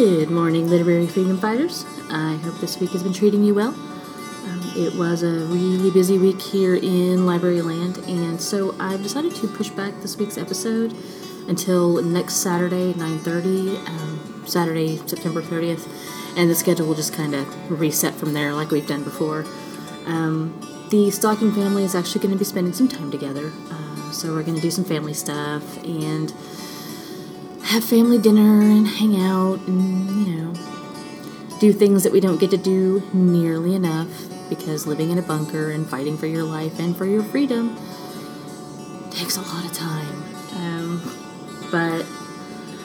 Good morning, literary freedom fighters. I hope this week has been treating you well. Um, it was a really busy week here in Library Land, and so I've decided to push back this week's episode until next Saturday, 9:30, um, Saturday, September 30th, and the schedule will just kind of reset from there, like we've done before. Um, the Stocking family is actually going to be spending some time together, uh, so we're going to do some family stuff and have family dinner and hang out and, you know, do things that we don't get to do nearly enough because living in a bunker and fighting for your life and for your freedom takes a lot of time. Um, but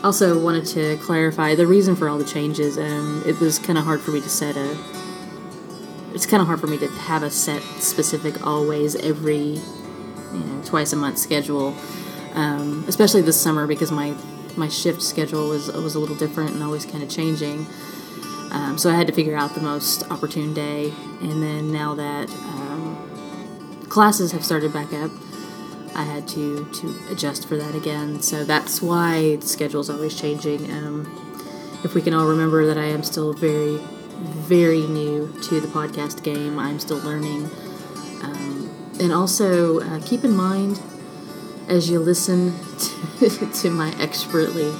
also wanted to clarify the reason for all the changes. Um, it was kind of hard for me to set a. It's kind of hard for me to have a set specific always every, you know, twice a month schedule, um, especially this summer because my my shift schedule was was a little different and always kind of changing. Um, so I had to figure out the most opportune day, and then now that um, classes have started back up, I had to to adjust for that again. So that's why the schedule is always changing. Um, if we can all remember that I am still very, very new to the podcast game, I'm still learning. Um, and also uh, keep in mind as you listen to, to my expertly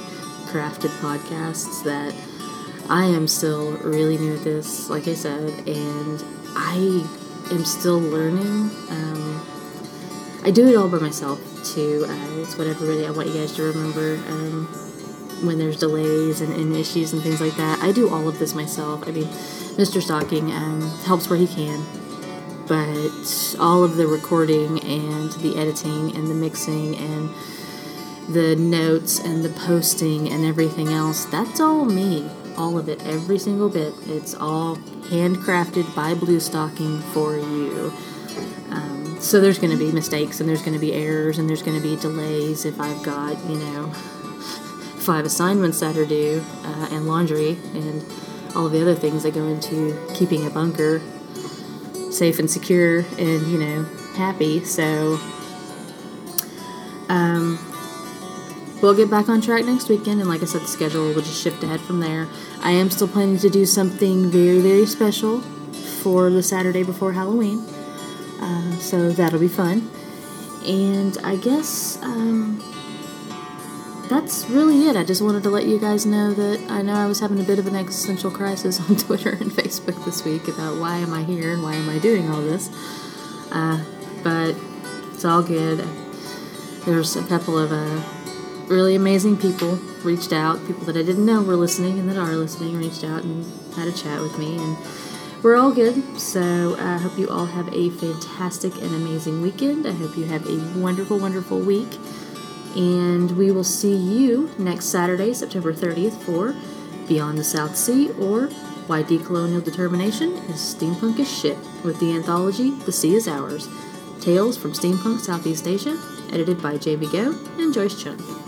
crafted podcasts that I am still really new at this, like I said, and I am still learning. Um, I do it all by myself too. Uh, it's what everybody I want you guys to remember. Um, when there's delays and, and, issues and things like that, I do all of this myself. I mean, Mr. Stocking um, helps where he can, but all of the recording and the editing and the mixing and the notes and the posting and everything else, that's all me. All of it, every single bit. It's all handcrafted by Blue Stocking for you. Um, so there's going to be mistakes and there's going to be errors and there's going to be delays if I've got, you know, five assignments that are due uh, and laundry and all of the other things that go into keeping a bunker safe and secure and you know happy. So um, we'll get back on track next weekend. And like i said the schedule will just shift ahead from there. I am still planning to do something very very special for the saturday before halloween. Uh, so that'll be fun. And i guess um, that's really it. I just wanted to let you guys know that I know I was having a bit of an existential crisis on Twitter and Facebook this week about why am I here and why am I doing all this. Uh, but it's all good. There's a couple of uh, really amazing people reached out, people that I didn't know were listening and that are listening, reached out and had a chat with me, and we're all good. So I hope you all have a fantastic and amazing weekend. I hope you have a wonderful, wonderful week. And we will see you next Saturday, September 30th, for Beyond the South Sea or Why Decolonial Determination is Steampunk as Shit with the anthology The Sea is Ours Tales from Steampunk Southeast Asia, edited by Jaymee Goh and Joyce Chng.